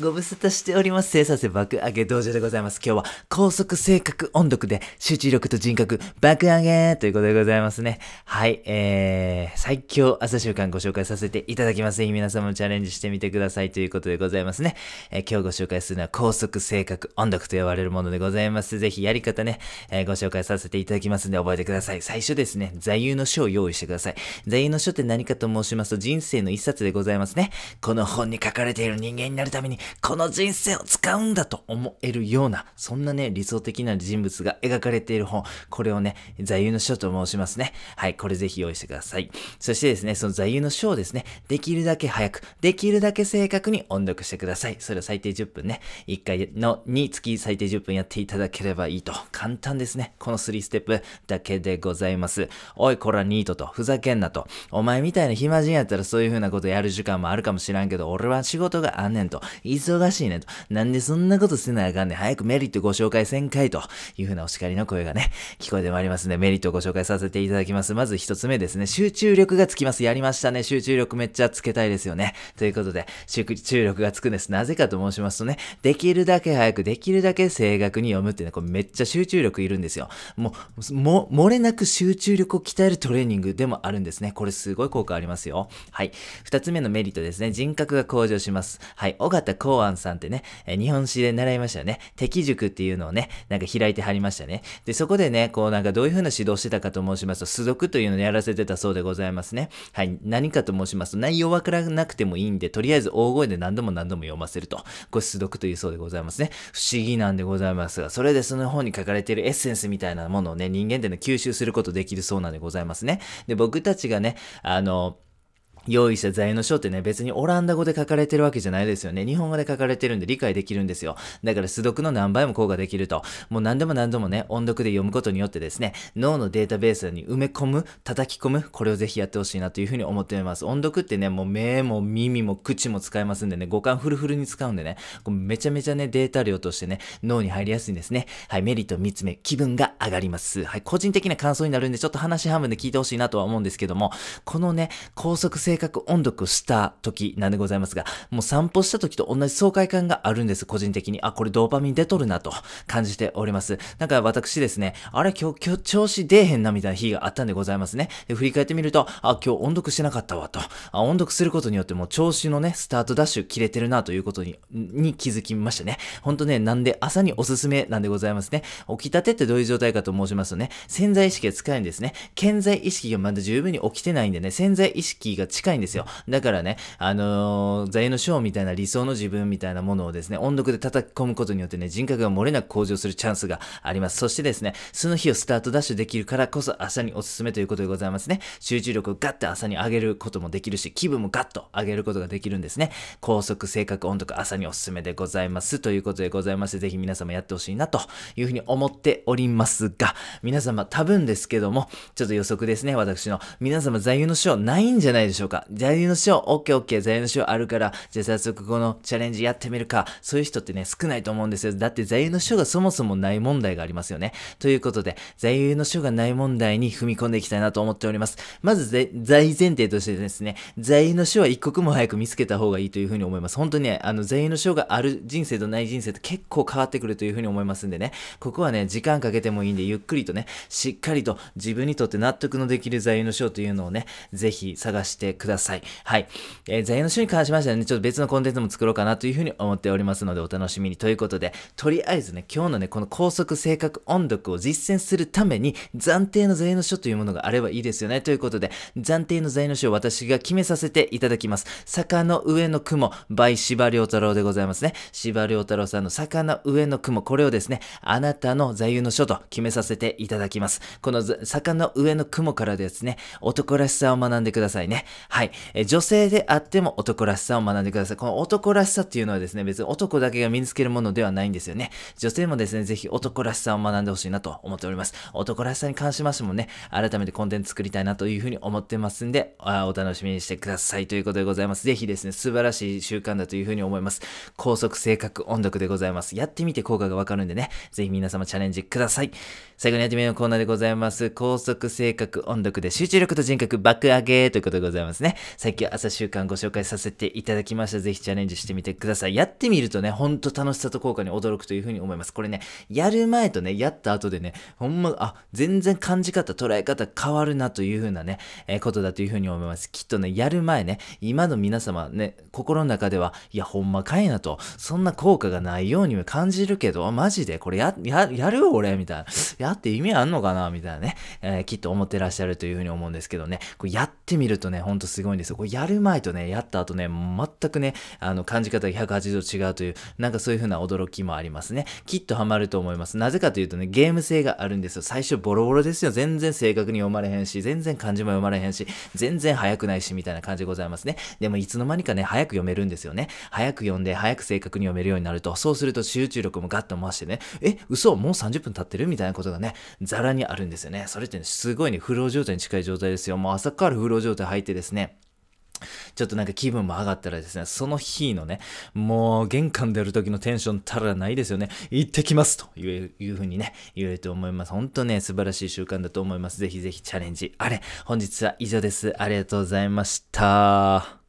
ご無沙汰しております。生産性爆上げ道場でございます。今日は高速性格音読で集中力と人格爆上げということでございますね。はい、えー、最強朝習慣ご紹介させていただきます。ぜひ皆様もチャレンジしてみてくださいということでございますね。えー今日ご紹介するのは高速性格音読と呼ばれるものでございます。ぜひやり方ね、えーご紹介させていただきますんで覚えてください。最初ですね、座右の書を用意してください。座右の書って何かと申しますと人生の一冊でございますね。この本に書かれている人間になるために、この人生を使うんだと思えるような、そんなね、理想的な人物が描かれている本。これをね、座右の書と申しますね。はい、これぜひ用意してください。そしてですね、その座右の書をですね、できるだけ早く、できるだけ正確に音読してください。それを最低10分ね、1回のにつき最低10分やっていただければいいと。簡単ですね。この3ステップだけでございます。おい、こらニートと、ふざけんなと。お前みたいな暇人やったらそういう風なことやる時間もあるかもしらんけど、俺は仕事があんねんと。忙しいねと。なんでそんなことせなあかんねん。早くメリットご紹介せんかいという風なお叱りの声がね、聞こえてまいりますので、メリットをご紹介させていただきます。まず一つ目ですね。集中力がつきます。やりましたね。集中力めっちゃつけたいですよね。ということで、集中力がつくんです。なぜかと申しますとね、できるだけ早く、できるだけ正確に読むっていうのは、これめっちゃ集中力いるんですよ。もう、も、漏れなく集中力を鍛えるトレーニングでもあるんですね。これすごい効果ありますよ。はい。二つ目のメリットですね。人格が向上します。はい。尾形公安さんってね、え日本史で習いましたよね。敵塾っていうのをね、なんか開いてはりましたね。で、そこでね、こうなんかどういう風な指導してたかと申しますと、素読というのをやらせてたそうでございますね。はい。何かと申しますと、内容わからなくてもいいんで、とりあえず大声で何度も何度も読ませると。これ素読というそうでございますね。不思議なんでございますが、それでその本に書かれているエッセンスみたいなものをね、人間でね、吸収することできるそうなんでございますね。で、僕たちがね、あの、用意した座右の書ってね、別にオランダ語で書かれてるわけじゃないですよね。日本語で書かれてるんで理解できるんですよ。だから素読の何倍も効果できると。もう何度も何度もね、音読で読むことによってですね、脳のデータベースに埋め込む、叩き込む、これをぜひやってほしいなというふうに思っております。音読ってね、もう目も耳も口も使えますんでね、五感フルフルに使うんでね、こうめちゃめちゃね、データ量としてね、脳に入りやすいんですね。はい、メリット3つ目、気分が上がります。はい、個人的な感想になるんで、ちょっと話半分で聞いてほしいなとは思うんですけども、このね、高速性格音読した時なんでございますが、もう散歩した時と同じ爽快感があるんです、個人的に。あ、これドーパミン出とるなと感じております。なんか私ですね、あれ今日、今日調子出えへんなみたいな日があったんでございますね。で振り返ってみると、あ、今日音読してなかったわと。あ、音読することによってもう調子のね、スタートダッシュ切れてるなということに、に気づきましたね。ほんとね、なんで朝におすすめなんでございますね。起きたてってどういう状態かと申しますとね、潜在意識が近いんですね。潜在意識がまだ十分に起きてないんでね、潜在意識が近いんですよ。だからね、あのー、座右の章みたいな理想の自分みたいなものをですね、音読で叩き込むことによってね、人格が漏れなく向上するチャンスがあります。そしてですね、その日をスタートダッシュできるからこそ朝におすすめということでございますね。集中力をガッと朝に上げることもできるし、気分もガッと上げることができるんですね。高速、正確、音読、朝におすすめでございます。ということでございまして、ぜひ皆様やってほしいなというふうに思っておりますが、皆様多分ですけども、ちょっと予測ですね、私の。皆様座右の章ないんじゃないでしょうか。座右の章、オッケーオッケー、座右の章あるから、じゃあ早速このチャレンジやってみるか。そういう人ってね、少ないと思うんですよ。だって座右の書がそもそもない問題がありますよね。ということで、座右の書がない問題に踏み込んでいきたいなと思っております。まずぜ、大前提としてですね、座右の書は一刻も早く見つけた方がいいというふうに思います。本当にね、あの、座右の書がある人生とない人生って結構変わってくるというふうに思いますんでね、ここはね、時間かけてもいいんで、ゆっくりとね、しっかりと自分にとって納得のできる座右の書というのをね、ぜひ探してください。はい。えー座右の書に関しましてはね、ちょっと別のコンテンツも作ろうかなというふうに思っておりますので、お楽しみに。ということで、とりあえずね、今日のね、この高速正確音読を実践するために、暫定の座右の書というものがあればいいですよね。ということで、暫定の座右の書を私が決めさせていただきます。坂の上の雲、by 芝良太郎でございますね。芝良太郎さんの坂の上の雲、これをですね、あなたの座右の書と決めさせていただきます。この坂の上の雲からですね、男らしさを学んでくださいね。はい。え女性であっても男らしさを学んでください。この男らしさっていうのはですね、別に男だけが身につけるものではないんですよね。女性もですね、ぜひ男らしさを学んでほしいなと思っております。男らしさに関しましてもね、改めてコンテンツ作りたいなというふうに思ってますんで、あお楽しみにしてくださいということでございます。ぜひですね、素晴らしい習慣だというふうに思います。高速正確音読でございます。やってみて効果がわかるんでね、ぜひ皆様チャレンジください。最後にやってみようコーナーでございます。高速正確音読で集中力と人格爆上げということでございます。ますね。最近朝習慣ご紹介させていただきました。ぜひチャレンジしてみてください。やってみるとね、ほんと楽しさと効果に驚くというふうに思います。これね、やる前とね、やった後でね、ほんま、あ、全然感じ方、捉え方変わるなというふうなね、えー、ことだというふうに思います。きっとね、やる前ね、今の皆様ね、心の中では、いや、ほんまかいなと、そんな効果がないように感じるけど、マジで？これや、や、やる俺？みたいな。やって意味あんのかな？みたいなね、えー、きっと思ってらっしゃるというふうに思うんですけどね、これやってみるとね、ほんとすごいんですよ。これやる前とね、やった後ね、全くね、あの、感じ方が180度違うという、なんかそういうふうな驚きもありますね。きっとハマると思います。なぜかというとね、ゲーム性があるんですよ。最初ボロボロですよ。全然正確に読まれへんし、全然漢字も読まれへんし、全然早くないし、みたいな感じでございますね。でもいつの間にかね、早く読めるんですよね。早く読んで、早く正確に読めるようになると、そうすると集中力もガッと回してね、え、嘘？もう30分経ってる？みたいなことがね、ザラにあるんですよね。それってね、すごいね、フロー状態に近い状態ですよ。もう朝からフロー状態入ってですね、ねちょっとなんか気分も上がったらですね、その日のね、もう玄関出る時のテンションたらないですよね。行ってきますといういう風にね、言えると思います。本当ね、素晴らしい習慣だと思います。ぜひぜひチャレンジ。あれ、本日は以上です。ありがとうございました。